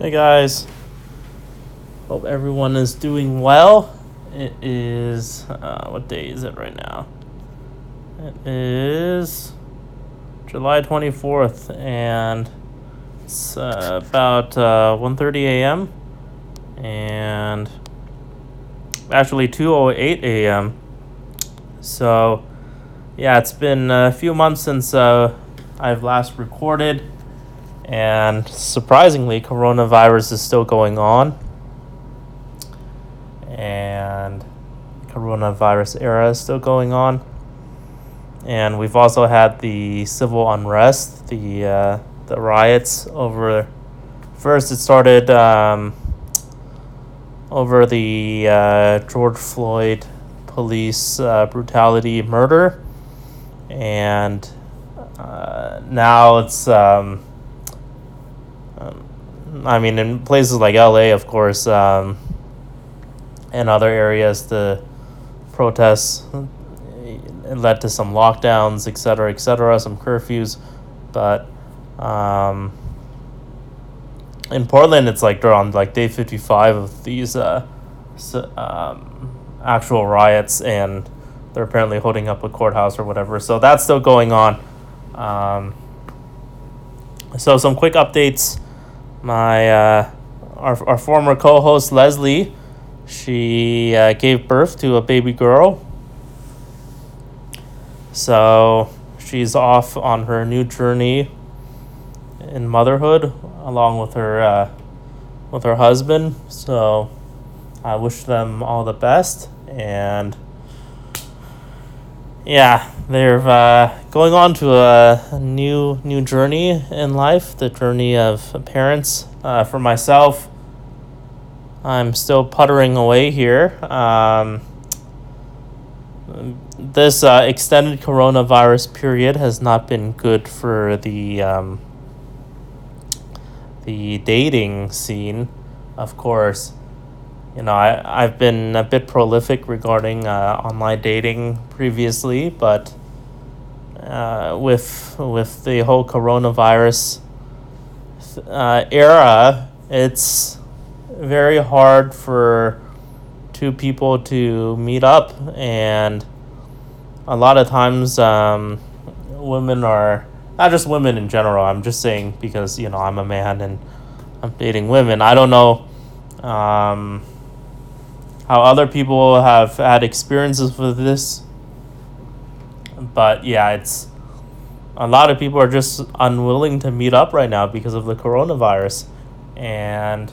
Hey guys. Hope everyone is doing well. It is uh, what day is it right now? It is July 24th and it's uh, about uh, 1:30 a.m. and actually 2:08 a.m. So yeah, it's been a few months since uh, I've last recorded and surprisingly, coronavirus is still going on. And coronavirus era is still going on. And we've also had the civil unrest, the uh, the riots over. First, it started um, over the uh, George Floyd police uh, brutality murder, and uh, now it's. Um, I mean, in places like LA, of course, um, and other areas, the protests led to some lockdowns, et cetera, et cetera, some curfews. But um, in Portland, it's like they're on like day 55 of these uh, um, actual riots, and they're apparently holding up a courthouse or whatever. So that's still going on. Um, so, some quick updates my uh, our, our former co-host Leslie, she uh, gave birth to a baby girl. So she's off on her new journey in motherhood, along with her uh, with her husband. So I wish them all the best and yeah, they're uh, going on to a new new journey in life, the journey of parents. Uh, for myself, I'm still puttering away here. Um, this uh, extended coronavirus period has not been good for the um, the dating scene, of course you know, I, I've been a bit prolific regarding uh, online dating previously, but uh, with with the whole coronavirus uh, era, it's very hard for two people to meet up, and a lot of times, um, women are not just women in general. I'm just saying because you know I'm a man and I'm dating women. I don't know. Um, how other people have had experiences with this. But yeah, it's a lot of people are just unwilling to meet up right now because of the coronavirus. And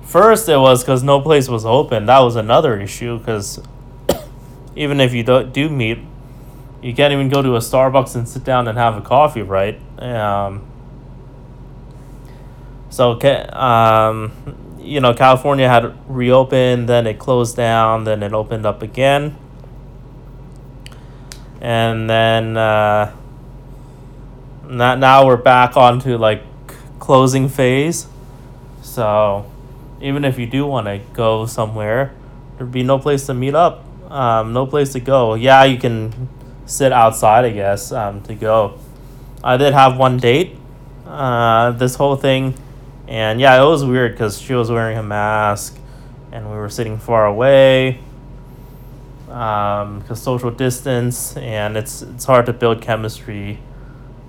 first it was because no place was open. That was another issue because even if you do, do meet, you can't even go to a Starbucks and sit down and have a coffee, right? Um, so, um, you know, California had reopened, then it closed down, then it opened up again. And then uh, not, now we're back onto like closing phase. So even if you do want to go somewhere, there'd be no place to meet up, um, no place to go. Yeah, you can sit outside, I guess, um, to go. I did have one date. Uh, this whole thing and yeah, it was weird because she was wearing a mask and we were sitting far away because um, social distance and it's it's hard to build chemistry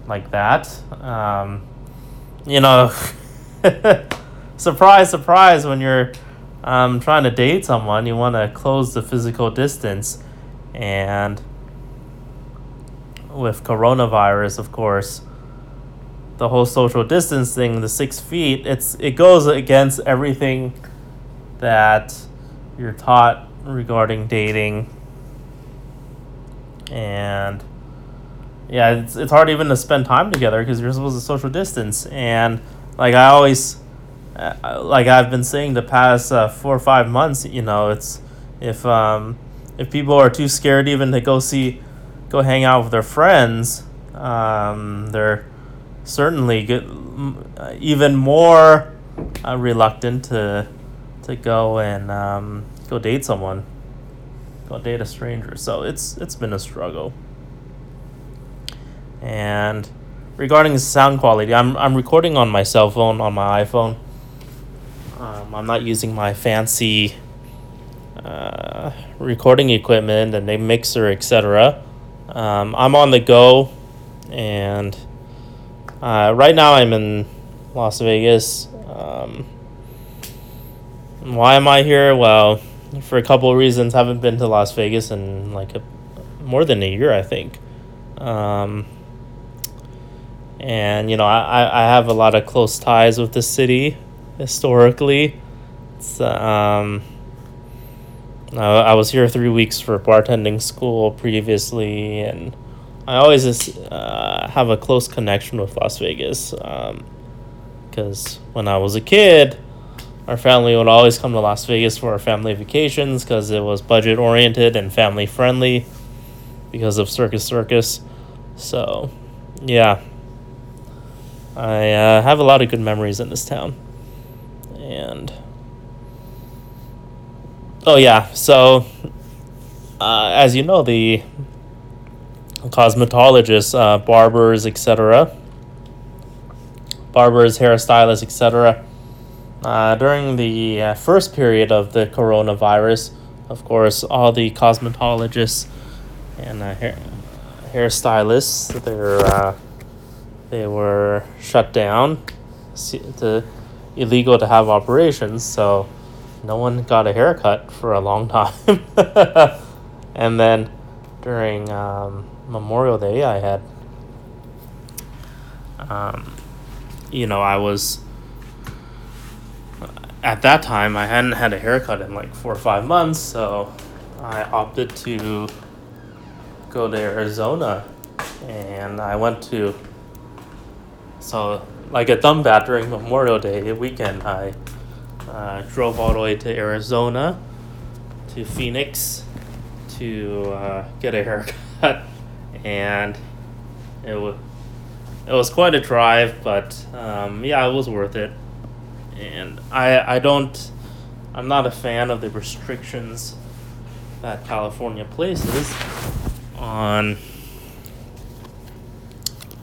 like that. Um, you know, surprise, surprise, when you're um, trying to date someone, you want to close the physical distance. And with coronavirus, of course, the whole social distancing, the six feet, it's it goes against everything that you're taught regarding dating. And yeah, it's it's hard even to spend time together because you're supposed to social distance. And like I always, uh, like I've been saying the past uh, four or five months, you know, it's if um if people are too scared even to go see, go hang out with their friends, um, they're certainly get even more uh, reluctant to to go and um, go date someone, go date a stranger. So it's it's been a struggle. And regarding the sound quality, I'm I'm recording on my cell phone on my iPhone, Um, I'm not using my fancy uh, recording equipment and a mixer, etc. Um, I'm on the go, and uh, right now I'm in Las Vegas. Um, why am I here? Well, for a couple of reasons. Haven't been to Las Vegas in like a, more than a year, I think. Um, and you know, I, I have a lot of close ties with the city historically. It's, um, I, I was here three weeks for bartending school previously, and I always uh, have a close connection with Las Vegas. Because um, when I was a kid, our family would always come to Las Vegas for our family vacations because it was budget oriented and family friendly because of Circus Circus. So, yeah. I uh, have a lot of good memories in this town. And. Oh, yeah. So, uh, as you know, the cosmetologists, uh, barbers, etc., barbers, hairstylists, etc., uh, during the uh, first period of the coronavirus, of course, all the cosmetologists and uh, hair hairstylists they're uh, they were shut down, to illegal to have operations. So no one got a haircut for a long time. and then during um, Memorial Day, I had, um, you know, I was at that time, I hadn't had a haircut in like four or five months, so I opted to go to Arizona. And I went to, so like a thumb bat during Memorial Day weekend, I uh, drove all the way to Arizona, to Phoenix, to uh, get a haircut. And it was, it was quite a drive, but um, yeah, it was worth it. And I I don't I'm not a fan of the restrictions that California places on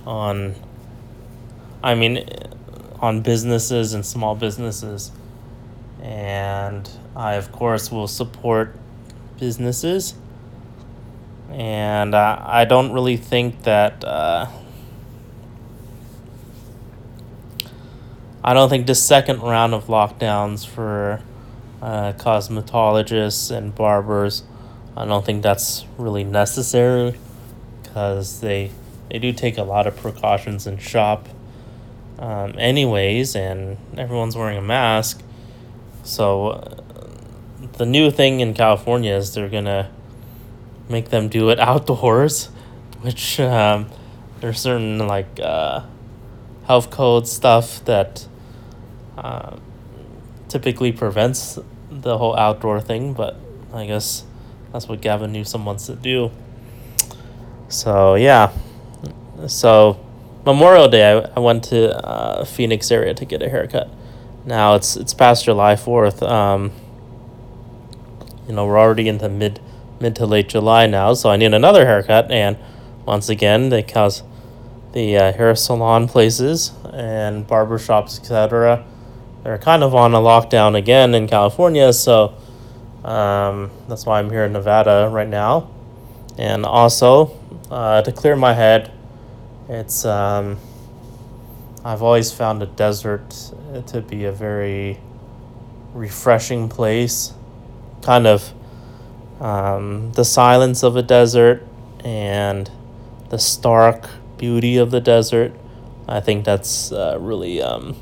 on I mean on businesses and small businesses. And I of course will support businesses and uh, I don't really think that uh, I don't think the second round of lockdowns for uh, cosmetologists and barbers, I don't think that's really necessary because they they do take a lot of precautions in shop, um, anyways, and everyone's wearing a mask. So uh, the new thing in California is they're gonna make them do it outdoors, which um, there's certain like uh, health code stuff that uh, typically prevents the whole outdoor thing, but I guess that's what Gavin Newsom wants to do. So yeah, so Memorial Day, I, I went to uh, Phoenix area to get a haircut. Now it's it's past July fourth. Um, you know we're already into mid mid to late July now, so I need another haircut. And once again, because the uh, hair salon places and barbershops, etc they're kind of on a lockdown again in California, so um, that's why I'm here in Nevada right now. And also, uh, to clear my head, it's um, I've always found the desert to be a very refreshing place. Kind of um, the silence of a desert and the stark beauty of the desert. I think that's uh, really um,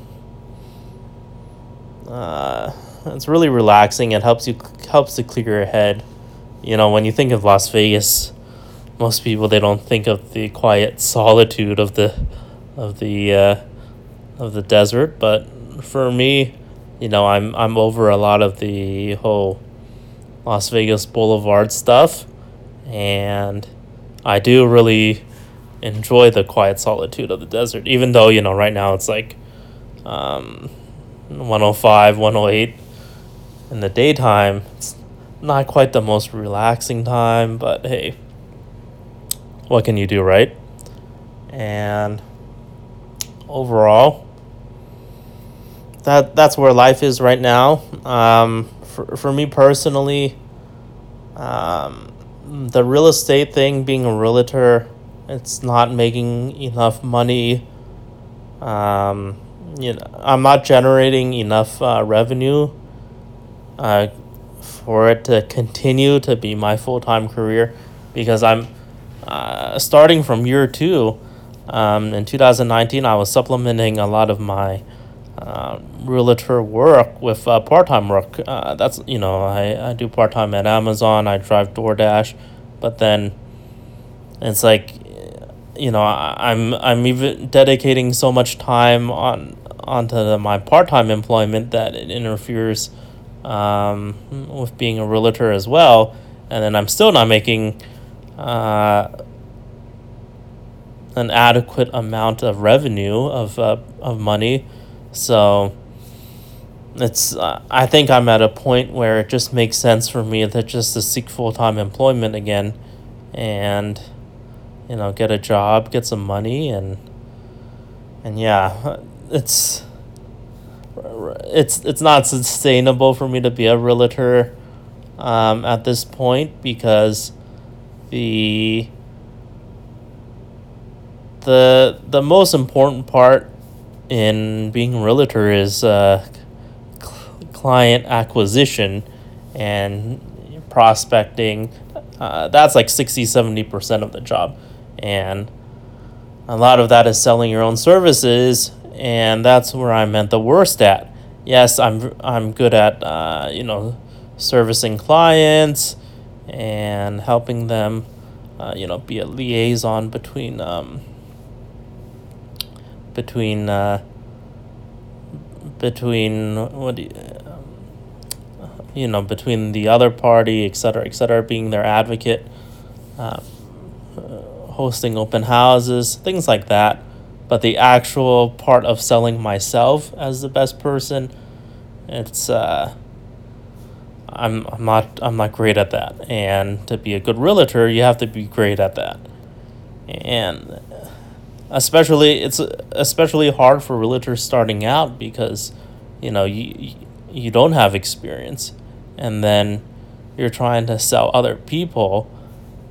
uh, it's really relaxing. It helps you helps to clear your head. You know, when you think of Las Vegas, most people they don't think of the quiet solitude of the of the uh, of the desert. But for me, you know, I'm I'm over a lot of the whole Las Vegas Boulevard stuff, and I do really enjoy the quiet solitude of the desert. Even though you know, right now it's like. Um, 105, 108 in the daytime. It's not quite the most relaxing time, but hey, what can you do, right? And overall, that that's where life is right now. Um, for for me personally, um, the real estate thing, being a realtor, it's not making enough money. Um, you know, I'm not generating enough uh, revenue. Uh, for it to continue to be my full time career, because I'm uh, starting from year two. Um, in 2019, I was supplementing a lot of my uh, realtor work with uh, part time work. Uh, that's you know I, I do part time at Amazon. I drive DoorDash, but then it's like you know I, I'm I'm even dedicating so much time on onto the, my part time employment that it interferes um, with being a realtor as well, and then I'm still not making. Uh, an adequate amount of revenue of uh, of money so it's uh, I think I'm at a point where it just makes sense for me to just to seek full-time employment again and you know get a job, get some money and and yeah, it's it's it's not sustainable for me to be a realtor um, at this point because the the the most important part in being a realtor is uh, cl- client acquisition and prospecting. Uh, that's like 60 70% of the job. And a lot of that is selling your own services, and that's where I'm at the worst at. Yes, I'm I'm good at uh, you know servicing clients and helping them, uh, you know, be a liaison between um, between uh, between what do you, you know between the other party et cetera et cetera being their advocate uh, hosting open houses things like that. But the actual part of selling myself as the best person it's uh, I'm, I'm not I'm not great at that. And to be a good realtor you have to be great at that. And especially it's especially hard for realtors starting out because you know you you don't have experience and then you're trying to sell other people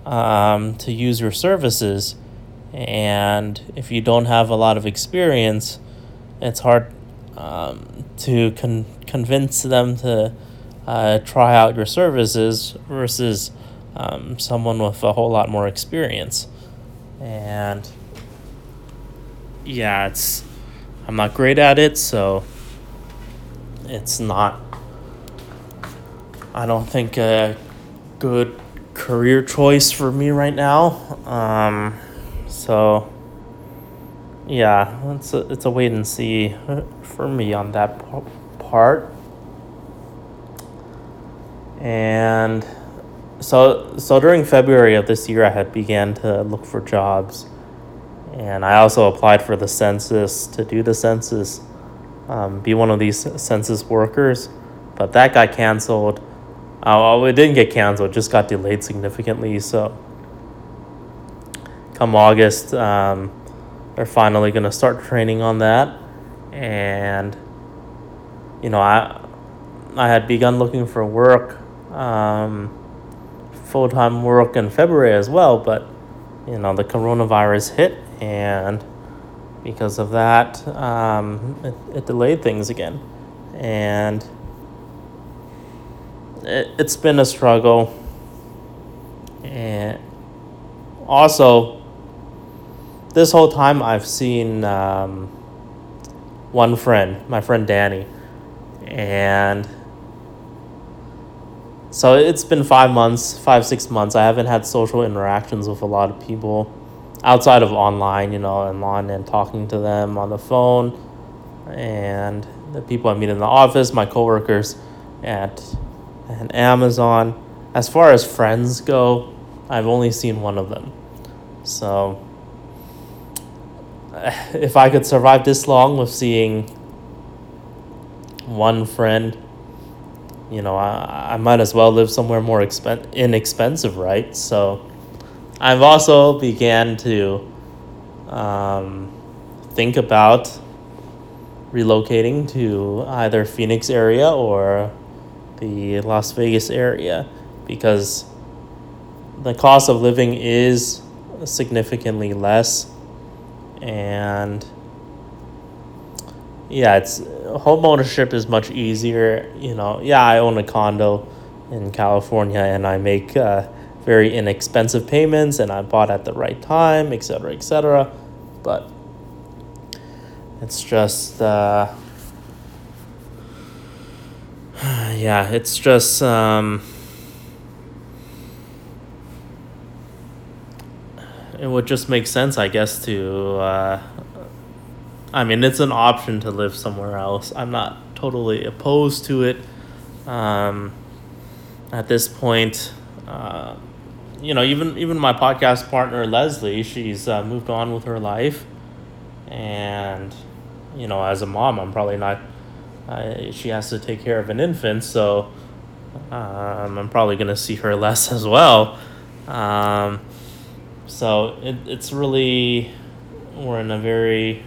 um, to use your services and if you don't have a lot of experience it's hard um, to con- convince them to uh, try out your services versus um, someone with a whole lot more experience. And yeah, it's I'm not great at it, so it's not I don't think a good career choice for me right now. Um, so yeah, it's a, it's a wait and see for me on that part. And so so during February of this year I had began to look for jobs and I also applied for the census to do the census, um, be one of these census workers, but that got canceled. Oh, it didn't get canceled, it just got delayed significantly. So, come August, um, they're finally going to start training on that. And, you know, I, I had begun looking for work, um, full time work in February as well, but, you know, the coronavirus hit and because of that, um, it, it delayed things again. And it, it's been a struggle. And also, this whole time I've seen um, one friend, my friend Danny, and so it's been five months, five, six months. I haven't had social interactions with a lot of people outside of online, you know, online and talking to them on the phone, and the people I meet in the office, my coworkers at, at Amazon. As far as friends go, I've only seen one of them. So, if I could survive this long with seeing one friend, you know, I, I might as well live somewhere more expen- inexpensive, right? So, I've also began to um, think about relocating to either Phoenix area or the Las Vegas area because the cost of living is significantly less and yeah it's home ownership is much easier you know. Yeah i own a condo in california and i make uh, very inexpensive payments and i bought at the right time etc etc but it's just uh, yeah it's just um, it would just make sense, I guess, to. Uh, I mean, it's an option to live somewhere else. I'm not totally opposed to it. Um, at this point, uh, you know, even even my podcast partner Leslie, she's uh, moved on with her life, and you know, as a mom, I'm probably not. Uh, she has to take care of an infant, so um, I'm probably gonna see her less as well. Um, so it, it's really, we're in a very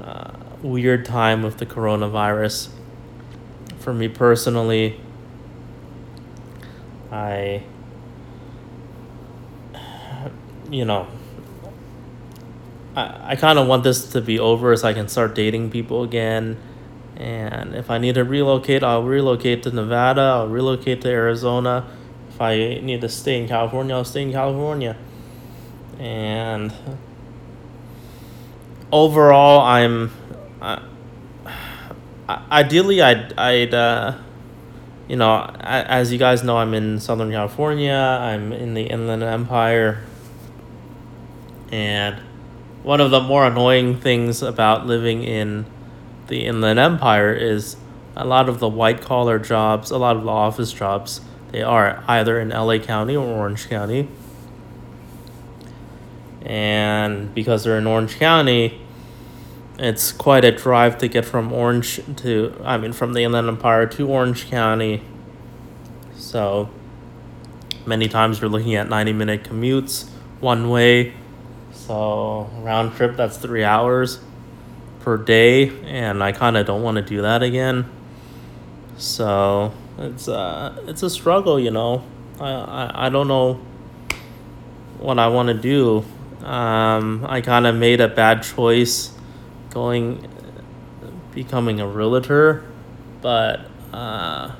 uh, weird time with the coronavirus. For me personally, I, you know, I, I kind of want this to be over so I can start dating people again. And if I need to relocate, I'll relocate to Nevada, I'll relocate to Arizona. If I need to stay in California, I'll stay in California and overall, I'm. Uh, ideally, I'd, I'd uh, you know, as you guys know, I'm in Southern California. I'm in the Inland Empire, and one of the more annoying things about living in the Inland Empire is a lot of the white collar jobs, a lot of the office jobs, they are either in LA County or Orange County and because they're in Orange County, it's quite a drive to get from Orange to, I mean, from the Inland Empire to Orange County. So many times we're looking at 90 minute commutes one way. So round trip, that's three hours per day, and I kind of don't want to do that again. So it's uh, it's a struggle, you know. I, I, I don't know what I want to do um, I kind of made a bad choice going, becoming a realtor, but uh,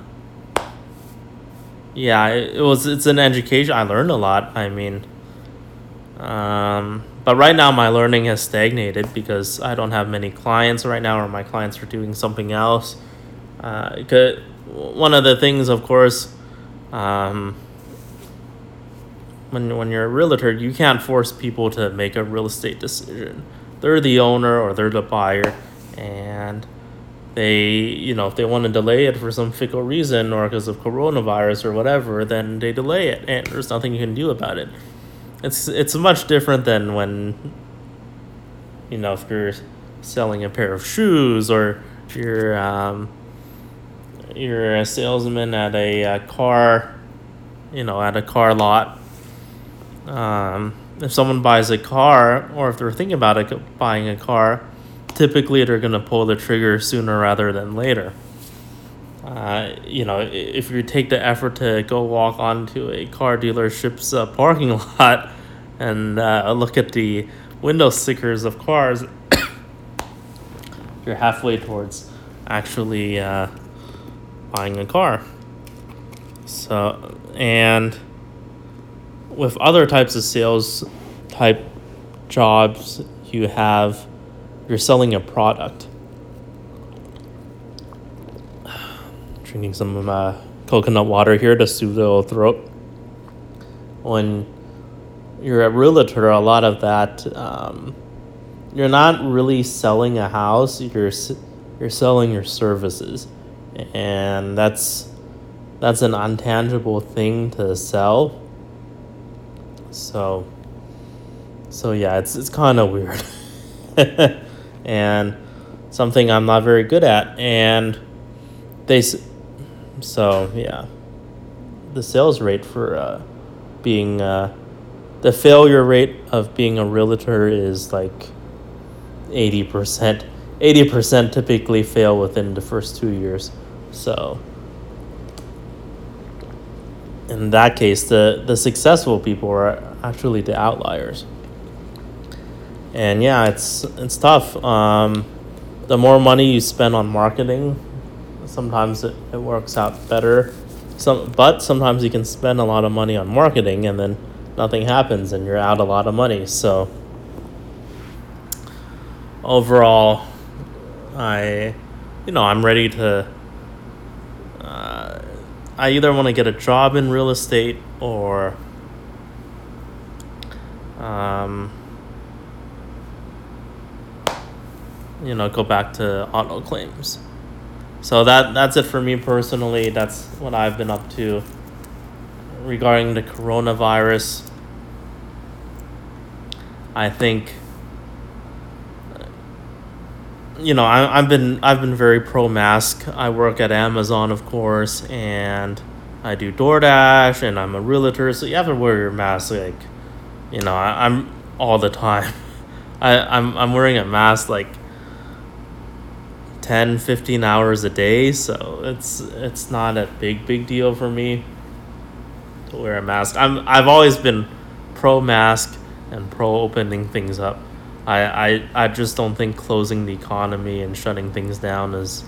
yeah, it, it was. It's an education. I learned a lot. I mean, um, but right now my learning has stagnated because I don't have many clients right now, or my clients are doing something else. Uh, one of the things, of course, um, when when you're a realtor, you can't force people to make a real estate decision. They're the owner or they're the buyer, and they you know if they want to delay it for some fickle reason or because of coronavirus or whatever, then they delay it, and there's nothing you can do about it. It's it's much different than when you know if you're selling a pair of shoes or you're um, you're a salesman at a, a car you know at a car lot um, if someone buys a car, or if they're thinking about it, buying a car, typically they're going to pull the trigger sooner rather than later. Uh, you know, if you take the effort to go walk onto a car dealership's uh, parking lot and uh, look at the window stickers of cars, you're halfway towards actually uh, buying a car. So, and with other types of sales type jobs, you have you're selling a product. Drinking some uh, coconut water here to soothe the throat. When you're a realtor, a lot of that um, you're not really selling a house. You're you're selling your services, and that's that's an untangible thing to sell so, so yeah, it's it's kind of weird, and something I'm not very good at. And they, so yeah, the sales rate for uh, being uh, the failure rate of being a realtor is like eighty percent. 80% typically fail within the first two years. So, in that case, the, the successful people are actually the outliers. And yeah, it's it's tough. Um, the more money you spend on marketing, sometimes it, it works out better. Some, but sometimes you can spend a lot of money on marketing and then nothing happens and you're out a lot of money. So overall, I, you know, I'm ready to. Uh, I either want to get a job in real estate or. Um, you know, go back to auto claims. So that that's it for me personally. That's what I've been up to regarding the coronavirus. I think uh, you know, I, I've been I've been very pro mask. I work at Amazon, of course, and I do DoorDash, and I'm a realtor, so you have to wear your mask. Like, you know, I, I'm all the time. I I'm I'm wearing a mask like 10 15 hours a day so it's it's not a big big deal for me to wear a mask. I'm i've always been pro mask and pro opening things up. I, I i just don't think closing the economy and shutting things down is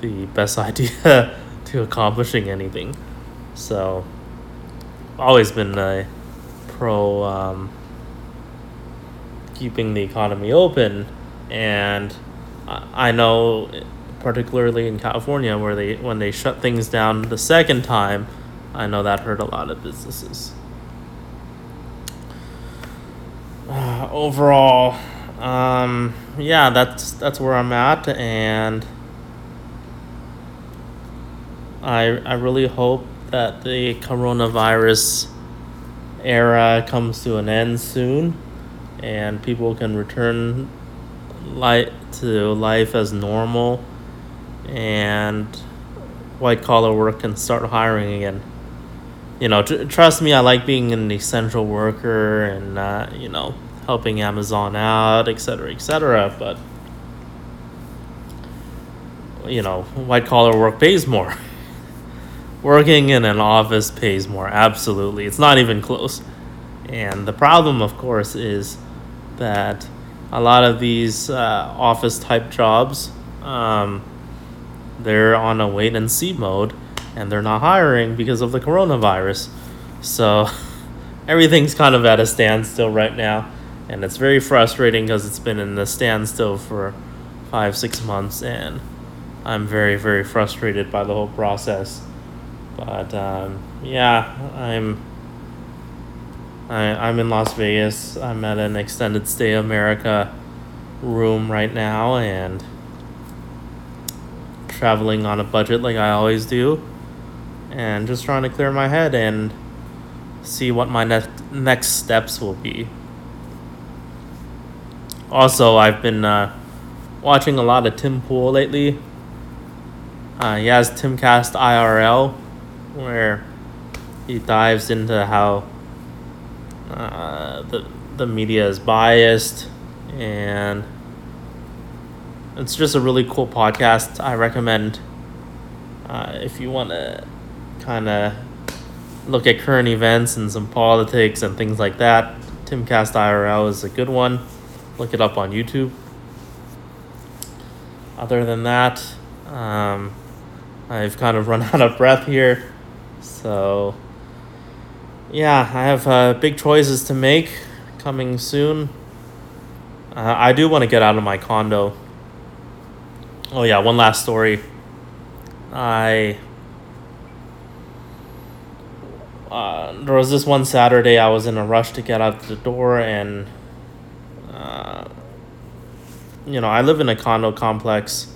the best idea to accomplishing anything. So always been a pro um, keeping the economy open and I know, particularly in California, where they when they shut things down the second time, I know that hurt a lot of businesses. Uh, overall, um, yeah, that's that's where I'm at, and I I really hope that the coronavirus era comes to an end soon, and people can return like to life as normal and white collar work can start hiring again. You know, tr- trust me, I like being an essential worker and, uh, you know, helping Amazon out, etc., etc. But, you know, white collar work pays more. Working in an office pays more, absolutely. It's not even close. And the problem, of course, is that a lot of these uh, office type jobs, um, they're on a wait and see mode and they're not hiring because of the coronavirus. So everything's kind of at a standstill right now. And it's very frustrating because it's been in the standstill for five, six months. And I'm very, very frustrated by the whole process. But um, yeah, I'm I, I'm in Las Vegas. I'm at an extended stay America room right now and traveling on a budget like I always do. And just trying to clear my head and see what my next next steps will be. Also, I've been uh, watching a lot of Tim Pool lately. Uh, he has Timcast IRL, where he dives into how uh, the the media is biased, and it's just a really cool podcast. I recommend uh, if you want to kind of look at current events and some politics and things like that. Timcast IRL is a good one. Look it up on YouTube. Other than that, um, I've kind of run out of breath here, so yeah, I have uh, big choices to make coming soon. Uh, I do want to get out of my condo. Oh, yeah, one last story. I. Uh, there was this one Saturday I was in a rush to get out the door, and. Uh, you know, I live in a condo complex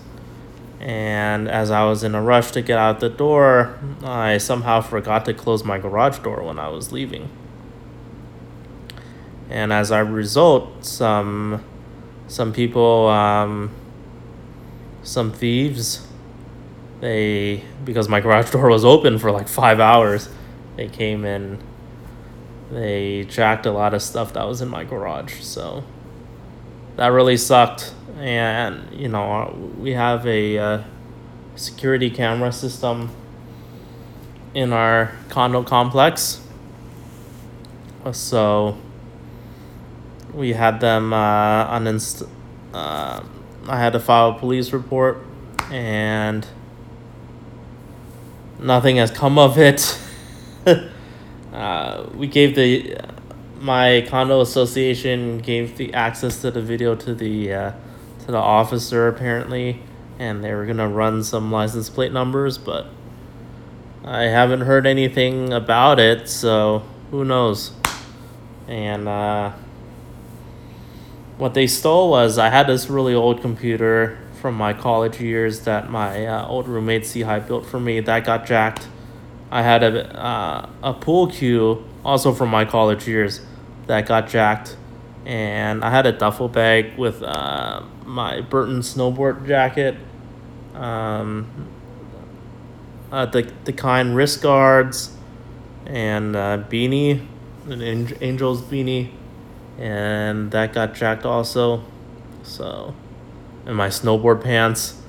and as I was in a rush to get out the door, I somehow forgot to close my garage door when I was leaving. And as a result, some some people, um, some thieves, they because my garage door was open for like five hours, they came in. They jacked a lot of stuff that was in my garage, so that really sucked. And you know we have a uh, security camera system in our condo complex. So we had them uh, uninst- uh, I had to file a police report and nothing has come of it. uh, we gave the my condo association gave the access to the video to the uh, to the officer apparently, and they were gonna run some license plate numbers, but I haven't heard anything about it, so who knows? And uh, what they stole was I had this really old computer from my college years that my uh, old roommate High built for me that got jacked. I had a uh, a pool cue also from my college years that got jacked, and I had a duffel bag with uh, my Burton snowboard jacket, um, uh, the the kind wrist guards, and uh, beanie, an Angels beanie, and that got jacked also. So, and my snowboard pants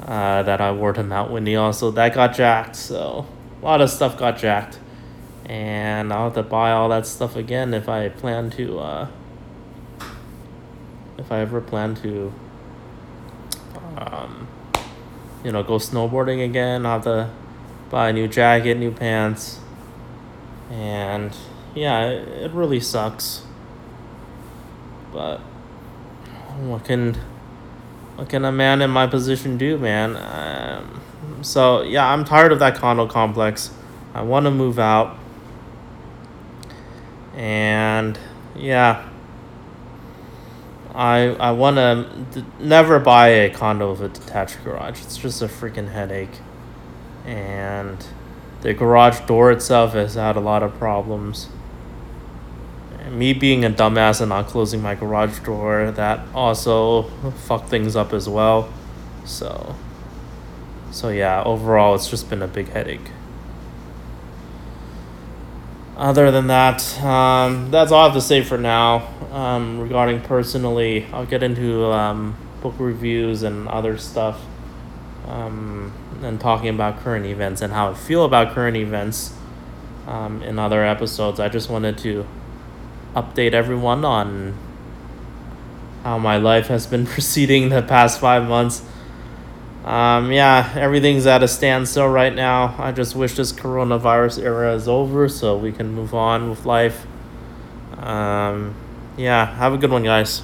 uh, that I wore to Mount Whitney also that got jacked. So a lot of stuff got jacked, and I'll have to buy all that stuff again if I plan to. Uh, if I ever plan to. Um, you know, go snowboarding again. I'll have to buy a new jacket, new pants. And yeah, it, it really sucks. But what can what can a man in my position do, man? Um, so yeah, I'm tired of that condo complex. I want to move out. And yeah, I I want to d- never buy a condo with a detached garage. It's just a freaking headache. And the garage door itself has had a lot of problems. And me being a dumbass and not closing my garage door, that also fucked things up as well. So so yeah, overall it's just been a big headache. Other than that, um, that's all I have to say for now. Um, regarding personally, I'll get into um, book reviews and other stuff, um, and talking about current events and how I feel about current events um, in other episodes. I just wanted to update everyone on how my life has been proceeding the past five months. Um, yeah, everything's at a standstill right now. I just wish this coronavirus era is over so we can move on with life. Um, yeah, have a good one, guys.